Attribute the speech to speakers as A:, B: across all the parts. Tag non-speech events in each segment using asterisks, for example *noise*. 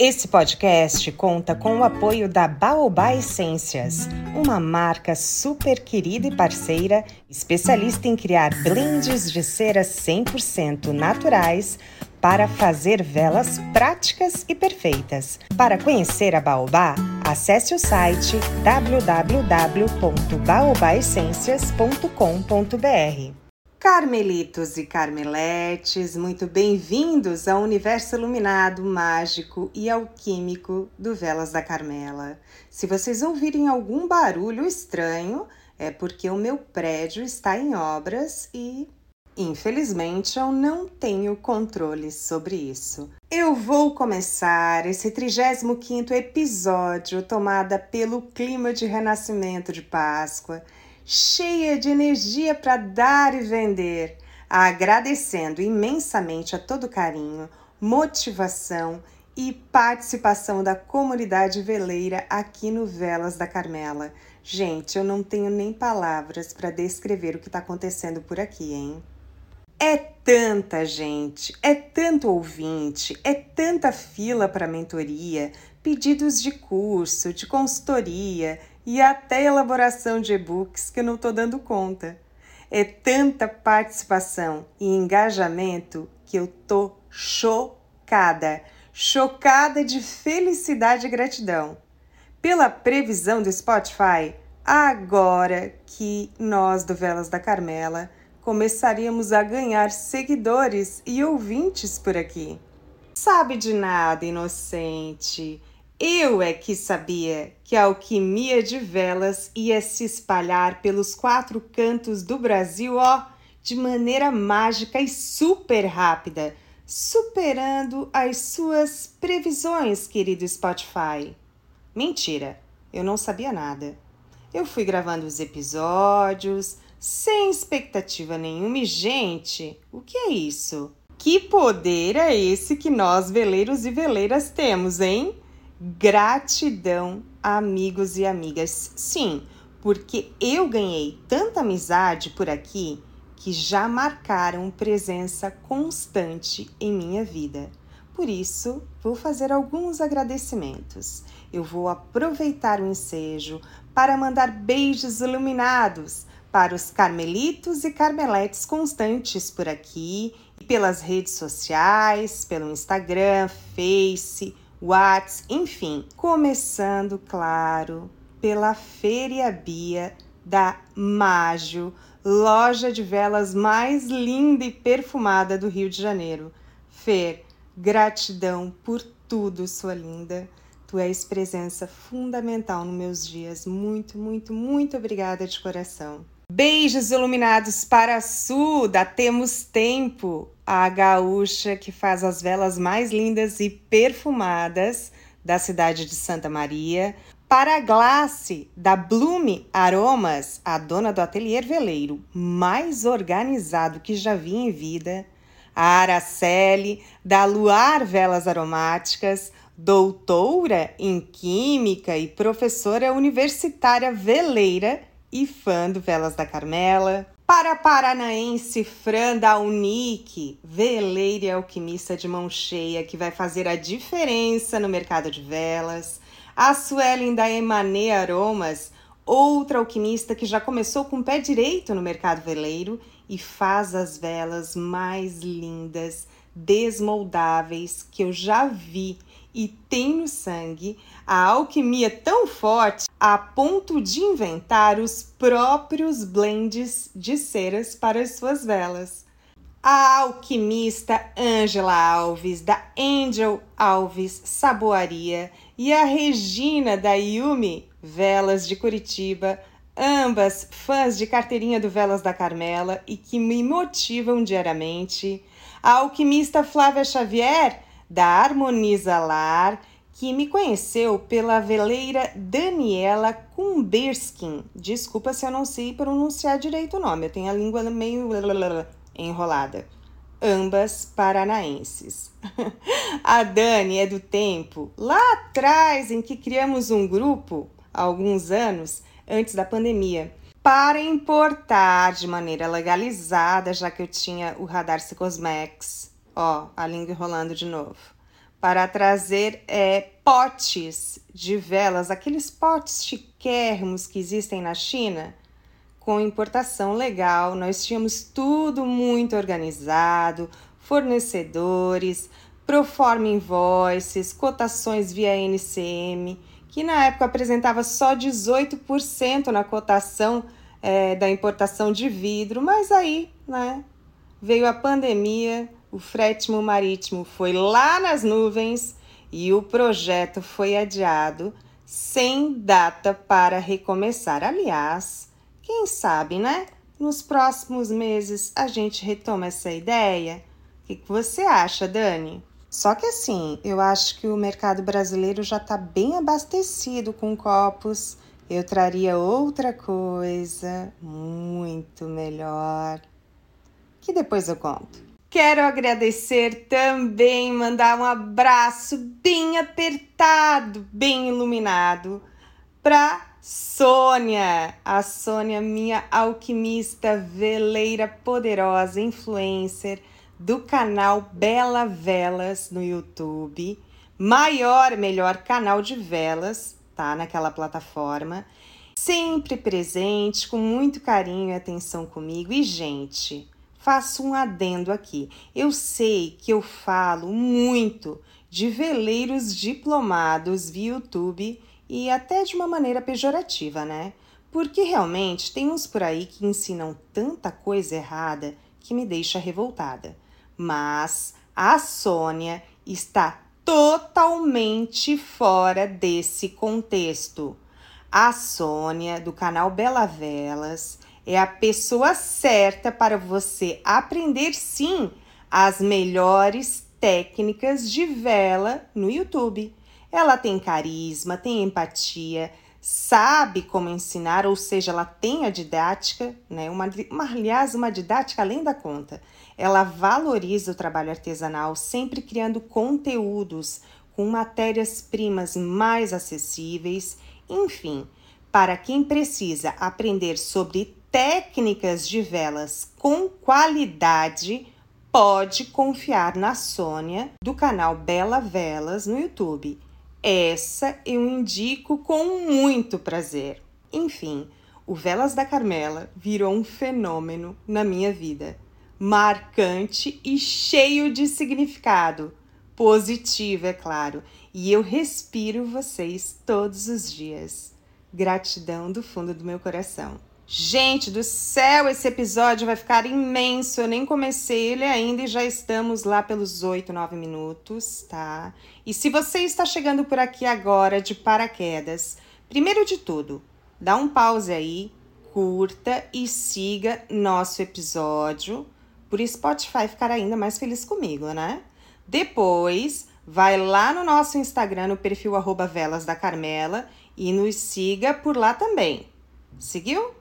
A: Esse podcast conta com o apoio da Baobá Essências, uma marca super querida e parceira, especialista em criar blends de cera 100% naturais para fazer velas práticas e perfeitas. Para conhecer a Baobá, acesse o site www.baobaessencias.com.br. Carmelitos e Carmeletes, muito bem-vindos ao universo iluminado, mágico e alquímico do Velas da Carmela. Se vocês ouvirem algum barulho estranho, é porque o meu prédio está em obras e, infelizmente, eu não tenho controle sobre isso. Eu vou começar esse 35º episódio tomada pelo clima de renascimento de Páscoa cheia de energia para dar e vender, agradecendo imensamente a todo carinho, motivação e participação da comunidade veleira aqui no Velas da Carmela. Gente, eu não tenho nem palavras para descrever o que está acontecendo por aqui, hein? É tanta gente, é tanto ouvinte, é tanta fila para mentoria, pedidos de curso, de consultoria, e até elaboração de e-books que eu não estou dando conta. É tanta participação e engajamento que eu tô chocada, chocada de felicidade e gratidão. Pela previsão do Spotify, agora que nós do Velas da Carmela começaríamos a ganhar seguidores e ouvintes por aqui. Sabe de nada, inocente. Eu é que sabia que a alquimia de velas ia se espalhar pelos quatro cantos do Brasil, ó, de maneira mágica e super rápida, superando as suas previsões, querido Spotify. Mentira, eu não sabia nada. Eu fui gravando os episódios sem expectativa nenhuma e, gente, o que é isso? Que poder é esse que nós, veleiros e veleiras, temos, hein? Gratidão, amigos e amigas. Sim, porque eu ganhei tanta amizade por aqui que já marcaram presença constante em minha vida. Por isso, vou fazer alguns agradecimentos. Eu vou aproveitar o ensejo para mandar beijos iluminados para os carmelitos e carmeletes constantes por aqui e pelas redes sociais, pelo Instagram, Face, Whats, enfim, começando, claro, pela Feria Bia da Mágio, loja de velas mais linda e perfumada do Rio de Janeiro. Fer, gratidão por tudo, sua linda. Tu és presença fundamental nos meus dias. Muito, muito, muito obrigada de coração. Beijos iluminados para a Su, da Temos Tempo, a gaúcha que faz as velas mais lindas e perfumadas da cidade de Santa Maria. Para a Glace, da Blume Aromas, a dona do ateliê veleiro mais organizado que já vi em vida. A Araceli, da Luar Velas Aromáticas, doutora em Química e professora universitária veleira e fã do Velas da Carmela. Para a paranaense Fran da Unique, veleira e alquimista de mão cheia que vai fazer a diferença no mercado de velas. A Suelen da Emané Aromas, outra alquimista que já começou com o pé direito no mercado veleiro e faz as velas mais lindas, desmoldáveis que eu já vi e tem no sangue a alquimia tão forte a ponto de inventar os próprios blends de ceras para as suas velas. A alquimista Angela Alves, da Angel Alves Saboaria, e a Regina da Yumi Velas de Curitiba, ambas fãs de carteirinha do Velas da Carmela e que me motivam diariamente. A alquimista Flávia Xavier da Harmoniza Lar, que me conheceu pela veleira Daniela Kumberskin. Desculpa se eu não sei pronunciar direito o nome, eu tenho a língua meio enrolada. Ambas paranaenses. *laughs* a Dani é do tempo lá atrás em que criamos um grupo, há alguns anos, antes da pandemia, para importar de maneira legalizada, já que eu tinha o Radar Cosmex Ó, a língua enrolando de novo. para trazer é, potes de velas, aqueles potes chiquérrimos que existem na China, com importação legal. Nós tínhamos tudo muito organizado, fornecedores, proforma invoices, cotações via NCM, que na época apresentava só 18% na cotação é, da importação de vidro, mas aí né, veio a pandemia, o frete marítimo foi lá nas nuvens e o projeto foi adiado sem data para recomeçar. Aliás, quem sabe, né? Nos próximos meses a gente retoma essa ideia. O que, que você acha, Dani? Só que assim, eu acho que o mercado brasileiro já está bem abastecido com copos. Eu traria outra coisa muito melhor, que depois eu conto. Quero agradecer também, mandar um abraço bem apertado, bem iluminado para Sônia, a Sônia, minha alquimista, veleira poderosa, influencer do canal Bela Velas no YouTube, maior, melhor canal de velas, tá? Naquela plataforma, sempre presente, com muito carinho e atenção comigo. E, gente, faço um adendo aqui. Eu sei que eu falo muito de veleiros diplomados via YouTube e até de uma maneira pejorativa, né? Porque realmente tem uns por aí que ensinam tanta coisa errada que me deixa revoltada. Mas a Sônia está totalmente fora desse contexto. A Sônia, do canal Bela Velas, é a pessoa certa para você aprender sim as melhores técnicas de vela no YouTube. Ela tem carisma, tem empatia, sabe como ensinar, ou seja, ela tem a didática, né? Uma, uma, aliás, uma didática além da conta. Ela valoriza o trabalho artesanal, sempre criando conteúdos com matérias-primas mais acessíveis, enfim, para quem precisa aprender sobre técnicas de velas com qualidade, pode confiar na Sônia do canal Bela Velas no YouTube. Essa eu indico com muito prazer. Enfim, o Velas da Carmela virou um fenômeno na minha vida, marcante e cheio de significado, positivo, é claro, e eu respiro vocês todos os dias. Gratidão do fundo do meu coração. Gente do céu, esse episódio vai ficar imenso. Eu nem comecei ele ainda e já estamos lá pelos 8, 9 minutos, tá? E se você está chegando por aqui agora de paraquedas, primeiro de tudo, dá um pause aí, curta e siga nosso episódio por Spotify ficar ainda mais feliz comigo, né? Depois, vai lá no nosso Instagram, no perfil arroba Velas da Carmela e nos siga por lá também. Seguiu?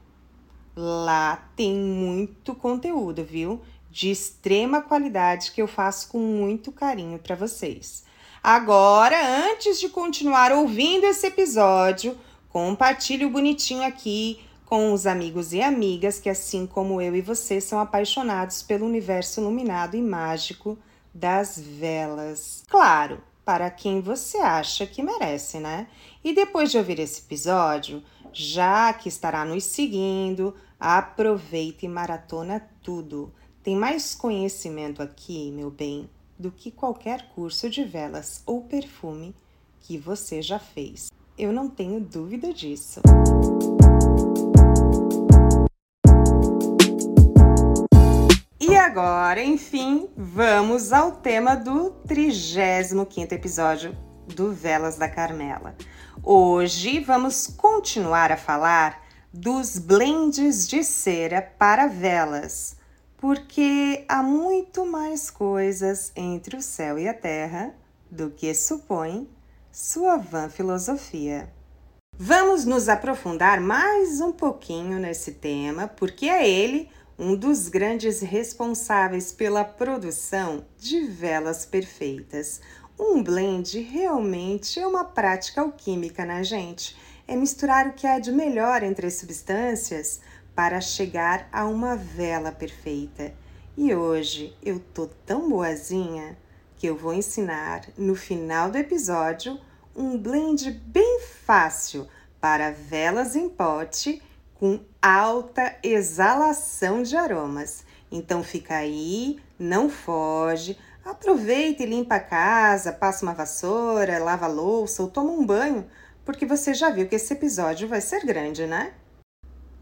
A: Lá tem muito conteúdo, viu? De extrema qualidade que eu faço com muito carinho para vocês. Agora, antes de continuar ouvindo esse episódio, compartilhe o bonitinho aqui com os amigos e amigas que, assim como eu e você, são apaixonados pelo universo iluminado e mágico das velas. Claro, para quem você acha que merece, né? E depois de ouvir esse episódio, já que estará nos seguindo, Aproveita e maratona tudo. Tem mais conhecimento aqui, meu bem, do que qualquer curso de velas ou perfume que você já fez. Eu não tenho dúvida disso. E agora, enfim, vamos ao tema do 35 episódio do Velas da Carmela. Hoje vamos continuar a falar dos blends de cera para velas, porque há muito mais coisas entre o céu e a terra do que supõe sua vã filosofia. Vamos nos aprofundar mais um pouquinho nesse tema, porque é ele um dos grandes responsáveis pela produção de velas perfeitas. Um blend realmente é uma prática alquímica, né, gente? É misturar o que há de melhor entre as substâncias para chegar a uma vela perfeita. E hoje eu tô tão boazinha que eu vou ensinar no final do episódio um blend bem fácil para velas em pote com alta exalação de aromas. Então fica aí, não foge, aproveita e limpa a casa, passa uma vassoura, lava a louça ou toma um banho, porque você já viu que esse episódio vai ser grande, né?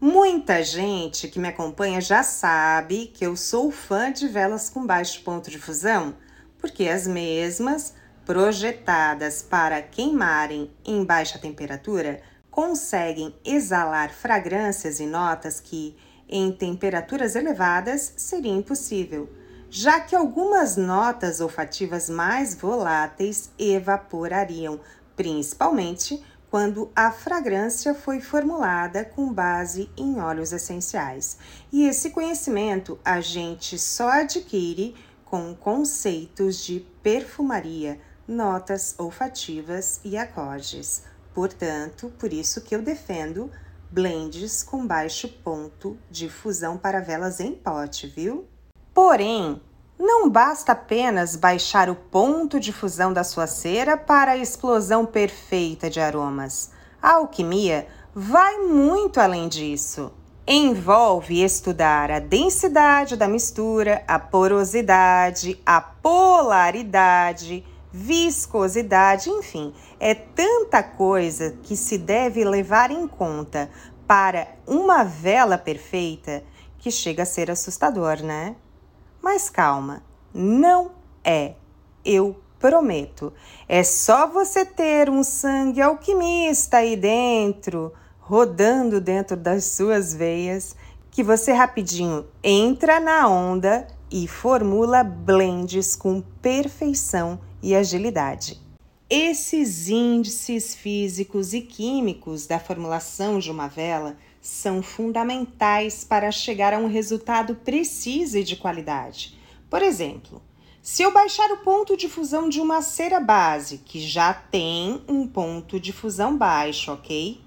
A: Muita gente que me acompanha já sabe que eu sou fã de velas com baixo ponto de fusão, porque as mesmas, projetadas para queimarem em baixa temperatura, conseguem exalar fragrâncias e notas que, em temperaturas elevadas, seria impossível, já que algumas notas olfativas mais voláteis evaporariam, principalmente quando a fragrância foi formulada com base em óleos essenciais. E esse conhecimento a gente só adquire com conceitos de perfumaria, notas olfativas e acordes. Portanto, por isso que eu defendo blends com baixo ponto de fusão para velas em pote, viu? Porém, não basta apenas baixar o ponto de fusão da sua cera para a explosão perfeita de aromas. A alquimia vai muito além disso. Envolve estudar a densidade da mistura, a porosidade, a polaridade, viscosidade, enfim, é tanta coisa que se deve levar em conta para uma vela perfeita que chega a ser assustador, né? Mas calma, não é. Eu prometo. É só você ter um sangue alquimista aí dentro, rodando dentro das suas veias, que você rapidinho entra na onda e formula blends com perfeição e agilidade. Esses índices físicos e químicos da formulação de uma vela são fundamentais para chegar a um resultado preciso e de qualidade. Por exemplo, se eu baixar o ponto de fusão de uma cera base, que já tem um ponto de fusão baixo, ok?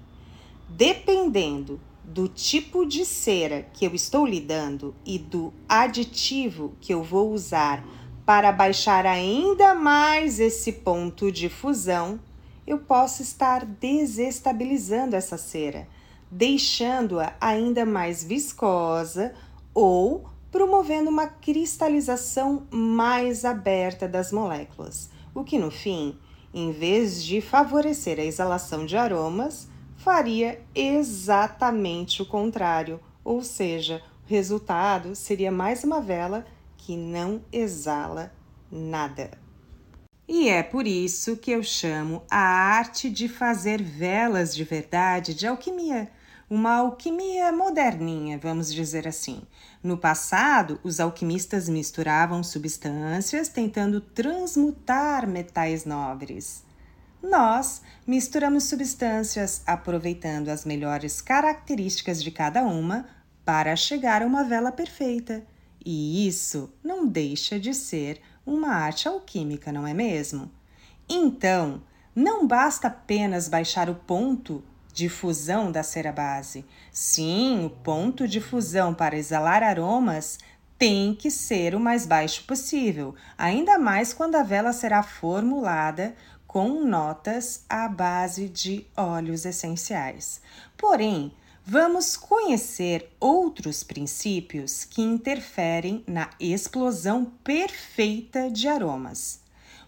A: Dependendo do tipo de cera que eu estou lidando e do aditivo que eu vou usar para baixar ainda mais esse ponto de fusão, eu posso estar desestabilizando essa cera deixando-a ainda mais viscosa ou promovendo uma cristalização mais aberta das moléculas, o que no fim, em vez de favorecer a exalação de aromas, faria exatamente o contrário, ou seja, o resultado seria mais uma vela que não exala nada. E é por isso que eu chamo a arte de fazer velas de verdade de alquimia uma alquimia moderninha, vamos dizer assim. No passado, os alquimistas misturavam substâncias tentando transmutar metais nobres. Nós misturamos substâncias aproveitando as melhores características de cada uma para chegar a uma vela perfeita. E isso não deixa de ser uma arte alquímica, não é mesmo? Então, não basta apenas baixar o ponto de fusão da cera base. Sim, o ponto de fusão para exalar aromas tem que ser o mais baixo possível, ainda mais quando a vela será formulada com notas à base de óleos essenciais. Porém, vamos conhecer outros princípios que interferem na explosão perfeita de aromas.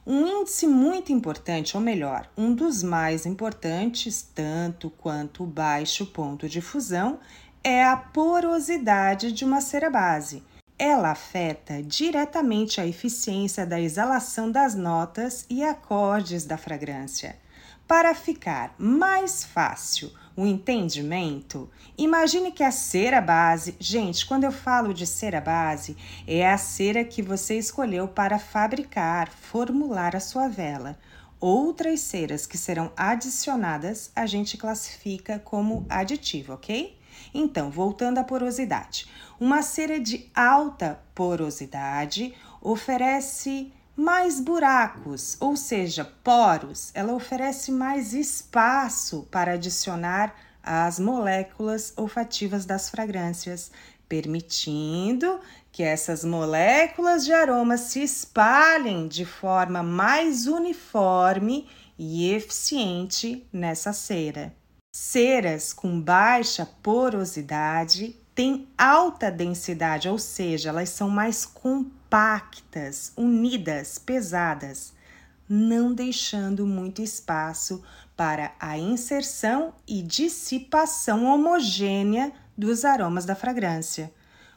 A: Um índice muito importante, ou melhor, um dos mais importantes, tanto quanto o baixo ponto de fusão, é a porosidade de uma cera base. Ela afeta diretamente a eficiência da exalação das notas e acordes da fragrância. Para ficar mais fácil o entendimento, imagine que a cera base, gente, quando eu falo de cera base, é a cera que você escolheu para fabricar, formular a sua vela. Outras ceras que serão adicionadas, a gente classifica como aditivo, ok? Então, voltando à porosidade. Uma cera de alta porosidade oferece mais buracos, ou seja, poros. Ela oferece mais espaço para adicionar as moléculas olfativas das fragrâncias, permitindo que essas moléculas de aroma se espalhem de forma mais uniforme e eficiente nessa cera. Ceras com baixa porosidade têm alta densidade, ou seja, elas são mais compactas, unidas, pesadas, não deixando muito espaço para a inserção e dissipação homogênea dos aromas da fragrância.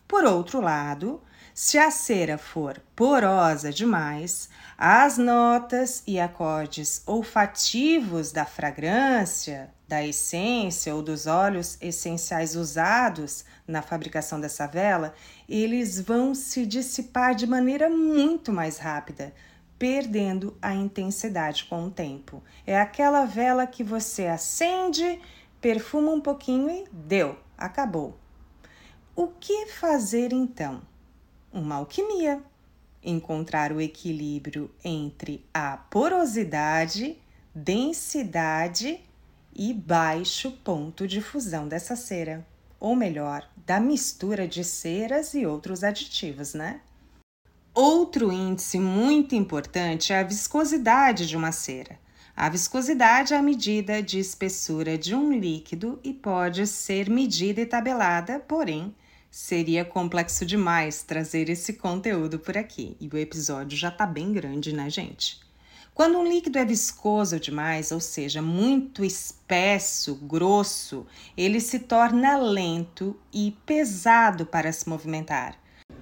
A: Por outro lado, se a cera for porosa demais, as notas e acordes olfativos da fragrância, da essência ou dos óleos essenciais usados na fabricação dessa vela, eles vão se dissipar de maneira muito mais rápida, perdendo a intensidade com o tempo. É aquela vela que você acende, perfuma um pouquinho e deu, acabou. O que fazer então? Uma alquimia. Encontrar o equilíbrio entre a porosidade, densidade e baixo ponto de fusão dessa cera, ou melhor, da mistura de ceras e outros aditivos, né? Outro índice muito importante é a viscosidade de uma cera. A viscosidade é a medida de espessura de um líquido e pode ser medida e tabelada, porém, Seria complexo demais trazer esse conteúdo por aqui e o episódio já tá bem grande, né, gente? Quando um líquido é viscoso demais, ou seja, muito espesso, grosso, ele se torna lento e pesado para se movimentar.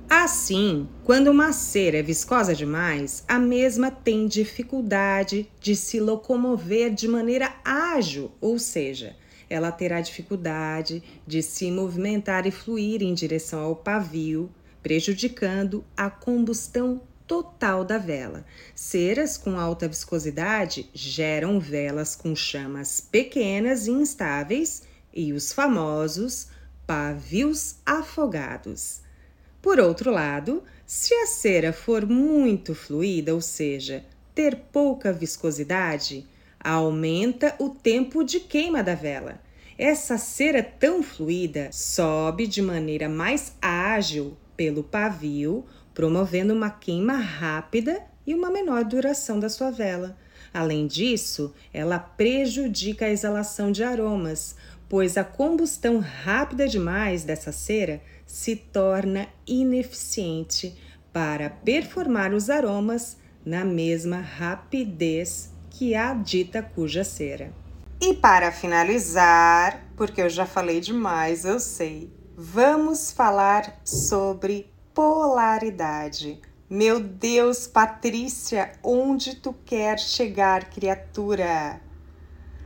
A: Assim, quando uma cera é viscosa demais, a mesma tem dificuldade de se locomover de maneira ágil, ou seja, ela terá dificuldade de se movimentar e fluir em direção ao pavio, prejudicando a combustão total da vela. Ceras com alta viscosidade geram velas com chamas pequenas e instáveis e os famosos pavios afogados. Por outro lado, se a cera for muito fluida, ou seja, ter pouca viscosidade, aumenta o tempo de queima da vela. Essa cera tão fluida sobe de maneira mais ágil pelo pavio, promovendo uma queima rápida e uma menor duração da sua vela. Além disso, ela prejudica a exalação de aromas, pois a combustão rápida demais dessa cera se torna ineficiente para performar os aromas na mesma rapidez que a dita cuja cera. E para finalizar, porque eu já falei demais, eu sei, vamos falar sobre polaridade. Meu Deus, Patrícia, onde tu quer chegar, criatura?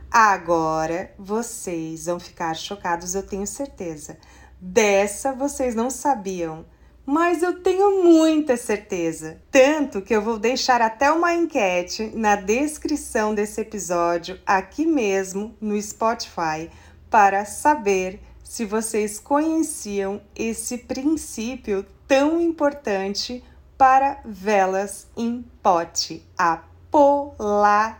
A: Agora vocês vão ficar chocados, eu tenho certeza. Dessa vocês não sabiam mas eu tenho muita certeza. Tanto que eu vou deixar até uma enquete na descrição desse episódio, aqui mesmo no Spotify, para saber se vocês conheciam esse princípio tão importante para velas em pote, a polaridade.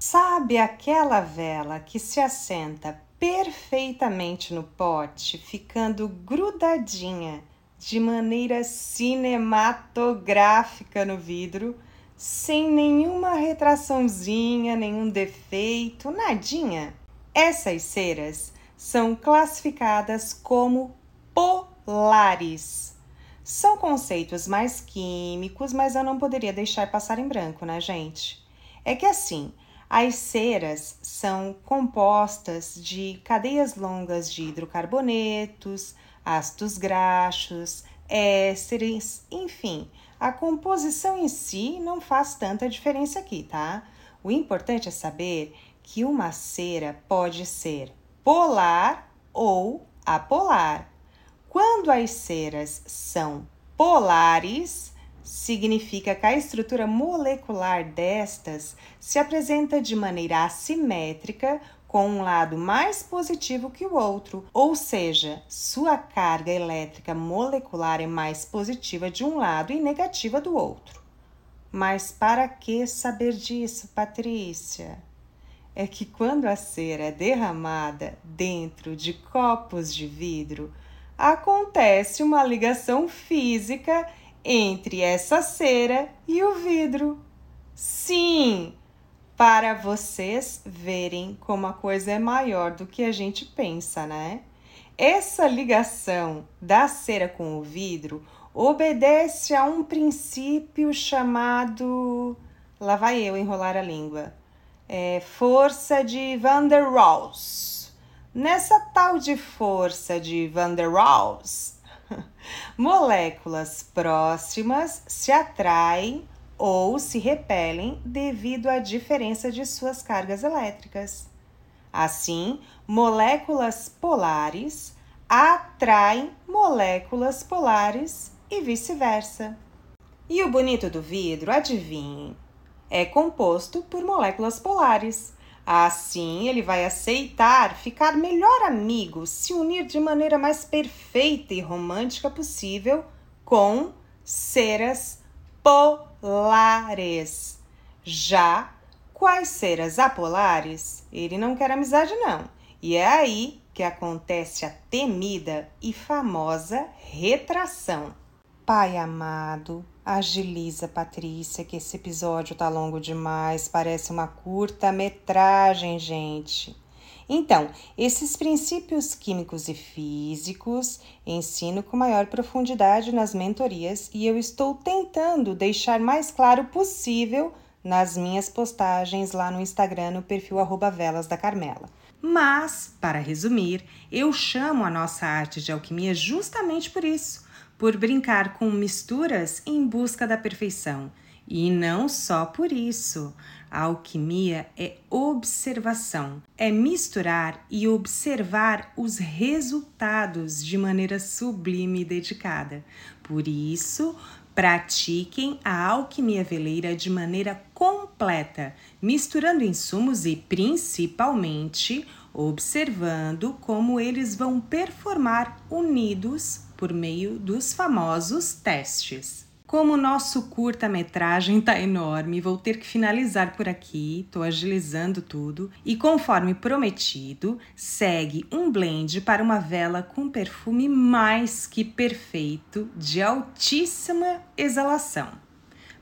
A: Sabe aquela vela que se assenta perfeitamente no pote, ficando grudadinha de maneira cinematográfica no vidro, sem nenhuma retraçãozinha, nenhum defeito, nadinha. Essas ceras são classificadas como polares. São conceitos mais químicos, mas eu não poderia deixar passar em branco, né, gente? É que assim, as ceras são compostas de cadeias longas de hidrocarbonetos, ácidos graxos, ésteres, enfim, a composição em si não faz tanta diferença aqui, tá? O importante é saber que uma cera pode ser polar ou apolar. Quando as ceras são polares, significa que a estrutura molecular destas se apresenta de maneira assimétrica, com um lado mais positivo que o outro, ou seja, sua carga elétrica molecular é mais positiva de um lado e negativa do outro. Mas para que saber disso, Patrícia? É que quando a cera é derramada dentro de copos de vidro, acontece uma ligação física entre essa cera e o vidro. Sim, para vocês verem como a coisa é maior do que a gente pensa, né? Essa ligação da cera com o vidro obedece a um princípio chamado. Lá vai eu enrolar a língua. É, força de Van der Waals. Nessa tal de força de Van der Waals, *laughs* moléculas próximas se atraem ou se repelem devido à diferença de suas cargas elétricas. Assim, moléculas polares atraem moléculas polares e vice-versa. E o bonito do vidro, adivinhe, é composto por moléculas polares. Assim, ele vai aceitar ficar melhor amigo, se unir de maneira mais perfeita e romântica possível com ceras polares. Já quais ceras apolares, ele não quer amizade não. E é aí que acontece a temida e famosa retração. Pai amado, agiliza, Patrícia, que esse episódio tá longo demais, parece uma curta metragem, gente. Então, esses princípios químicos e físicos ensino com maior profundidade nas mentorias e eu estou tentando deixar mais claro possível nas minhas postagens lá no Instagram no perfil arroba Velas da Carmela. Mas, para resumir, eu chamo a nossa arte de alquimia justamente por isso por brincar com misturas em busca da perfeição. E não só por isso. A alquimia é observação, é misturar e observar os resultados de maneira sublime e dedicada. Por isso, pratiquem a alquimia veleira de maneira completa, misturando insumos e principalmente observando como eles vão performar unidos por meio dos famosos testes. Como o nosso curta-metragem tá enorme, vou ter que finalizar por aqui, tô agilizando tudo. E conforme prometido, segue um blend para uma vela com perfume mais que perfeito, de altíssima exalação.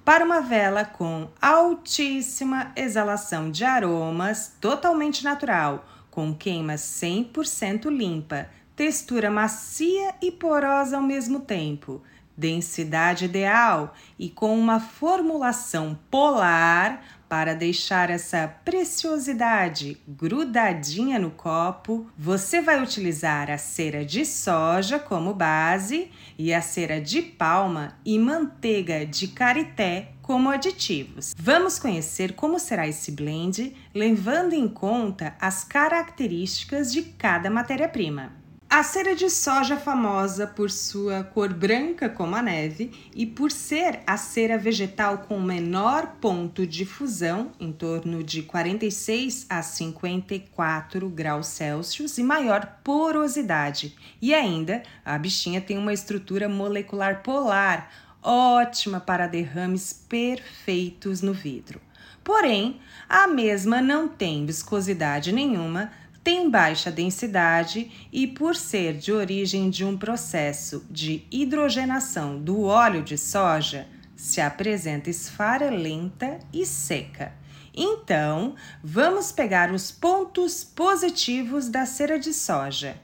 A: Para uma vela com altíssima exalação de aromas, totalmente natural, com queima 100% limpa, textura macia e porosa ao mesmo tempo, densidade ideal e com uma formulação polar para deixar essa preciosidade grudadinha no copo, você vai utilizar a cera de soja como base e a cera de palma e manteiga de karité como aditivos. Vamos conhecer como será esse blend, levando em conta as características de cada matéria-prima. A cera de soja famosa por sua cor branca como a neve e por ser a cera vegetal com menor ponto de fusão, em torno de 46 a 54 graus Celsius, e maior porosidade. E ainda, a bichinha tem uma estrutura molecular polar, ótima para derrames perfeitos no vidro. Porém, a mesma não tem viscosidade nenhuma tem baixa densidade e, por ser de origem de um processo de hidrogenação do óleo de soja, se apresenta esfarelenta e seca. Então, vamos pegar os pontos positivos da cera de soja: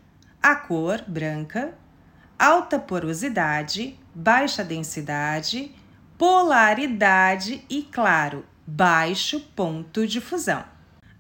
A: a cor branca, alta porosidade, baixa densidade, polaridade e, claro, baixo ponto de fusão.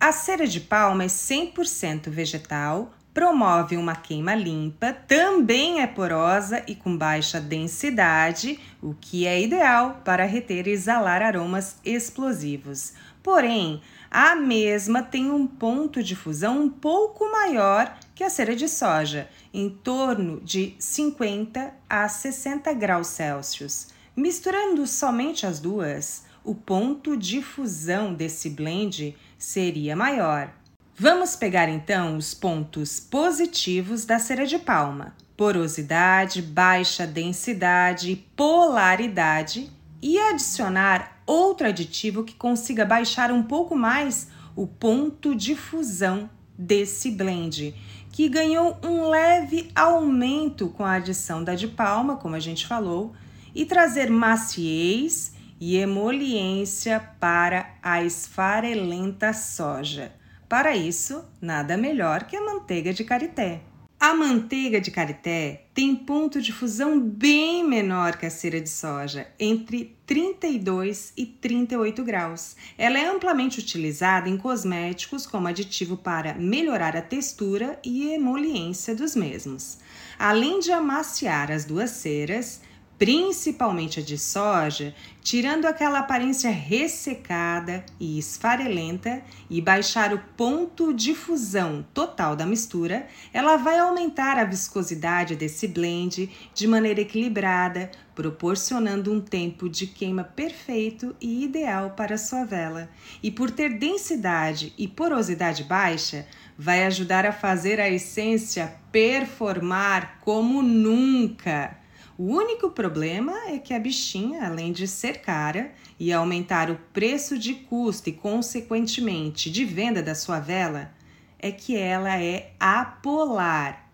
A: A cera de palma é 100% vegetal, promove uma queima limpa, também é porosa e com baixa densidade, o que é ideal para reter e exalar aromas explosivos. Porém, a mesma tem um ponto de fusão um pouco maior que a cera de soja, em torno de 50 a 60 graus Celsius. Misturando somente as duas, o ponto de fusão desse blend seria maior. Vamos pegar então os pontos positivos da cera de palma: porosidade, baixa densidade, polaridade e adicionar outro aditivo que consiga baixar um pouco mais o ponto de fusão desse blend, que ganhou um leve aumento com a adição da de palma, como a gente falou, e trazer maciez e emoliência para a esfarelenta soja. Para isso, nada melhor que a manteiga de karité. A manteiga de karité tem ponto de fusão bem menor que a cera de soja, entre 32 e 38 graus. Ela é amplamente utilizada em cosméticos como aditivo para melhorar a textura e emoliência dos mesmos. Além de amaciar as duas ceras, principalmente a de soja, tirando aquela aparência ressecada e esfarelenta e baixar o ponto de fusão total da mistura, ela vai aumentar a viscosidade desse blend de maneira equilibrada, proporcionando um tempo de queima perfeito e ideal para sua vela. E por ter densidade e porosidade baixa, vai ajudar a fazer a essência performar como nunca. O único problema é que a bichinha, além de ser cara e aumentar o preço de custo e, consequentemente, de venda da sua vela, é que ela é apolar.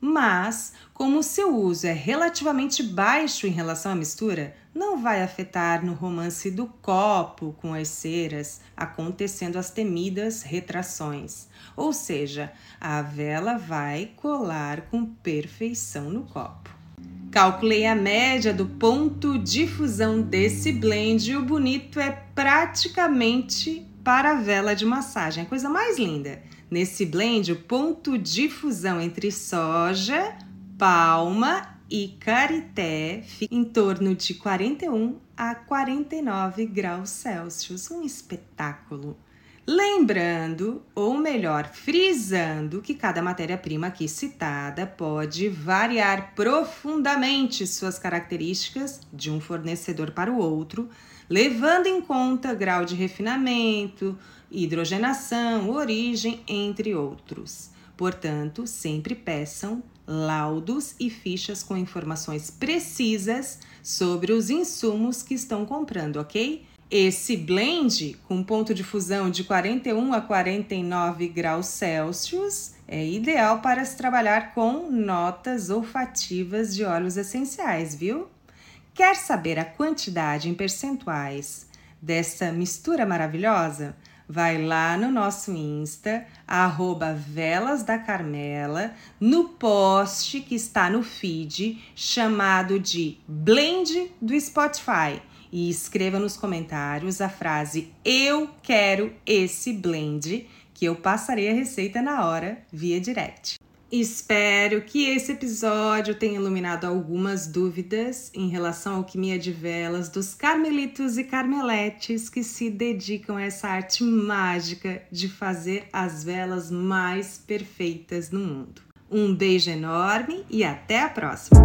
A: Mas, como o seu uso é relativamente baixo em relação à mistura, não vai afetar no romance do copo com as ceras, acontecendo as temidas retrações. Ou seja, a vela vai colar com perfeição no copo. Calculei a média do ponto de fusão desse blend e o bonito é praticamente para a vela de massagem, a coisa mais linda. Nesse blend, o ponto de fusão entre soja, palma e carité fica em torno de 41 a 49 graus Celsius. Um espetáculo! Lembrando, ou melhor, frisando, que cada matéria-prima aqui citada pode variar profundamente suas características de um fornecedor para o outro, levando em conta grau de refinamento, hidrogenação, origem, entre outros. Portanto, sempre peçam laudos e fichas com informações precisas sobre os insumos que estão comprando, ok? Esse blend, com ponto de fusão de 41 a 49 graus Celsius, é ideal para se trabalhar com notas olfativas de óleos essenciais, viu? Quer saber a quantidade em percentuais dessa mistura maravilhosa? Vai lá no nosso Insta, arroba Velas da Carmela, no post que está no feed chamado de Blend do Spotify e escreva nos comentários a frase Eu quero esse blend, que eu passarei a receita na hora via direct. Espero que esse episódio tenha iluminado algumas dúvidas em relação à alquimia de velas dos carmelitos e carmeletes que se dedicam a essa arte mágica de fazer as velas mais perfeitas no mundo. Um beijo enorme e até a próxima!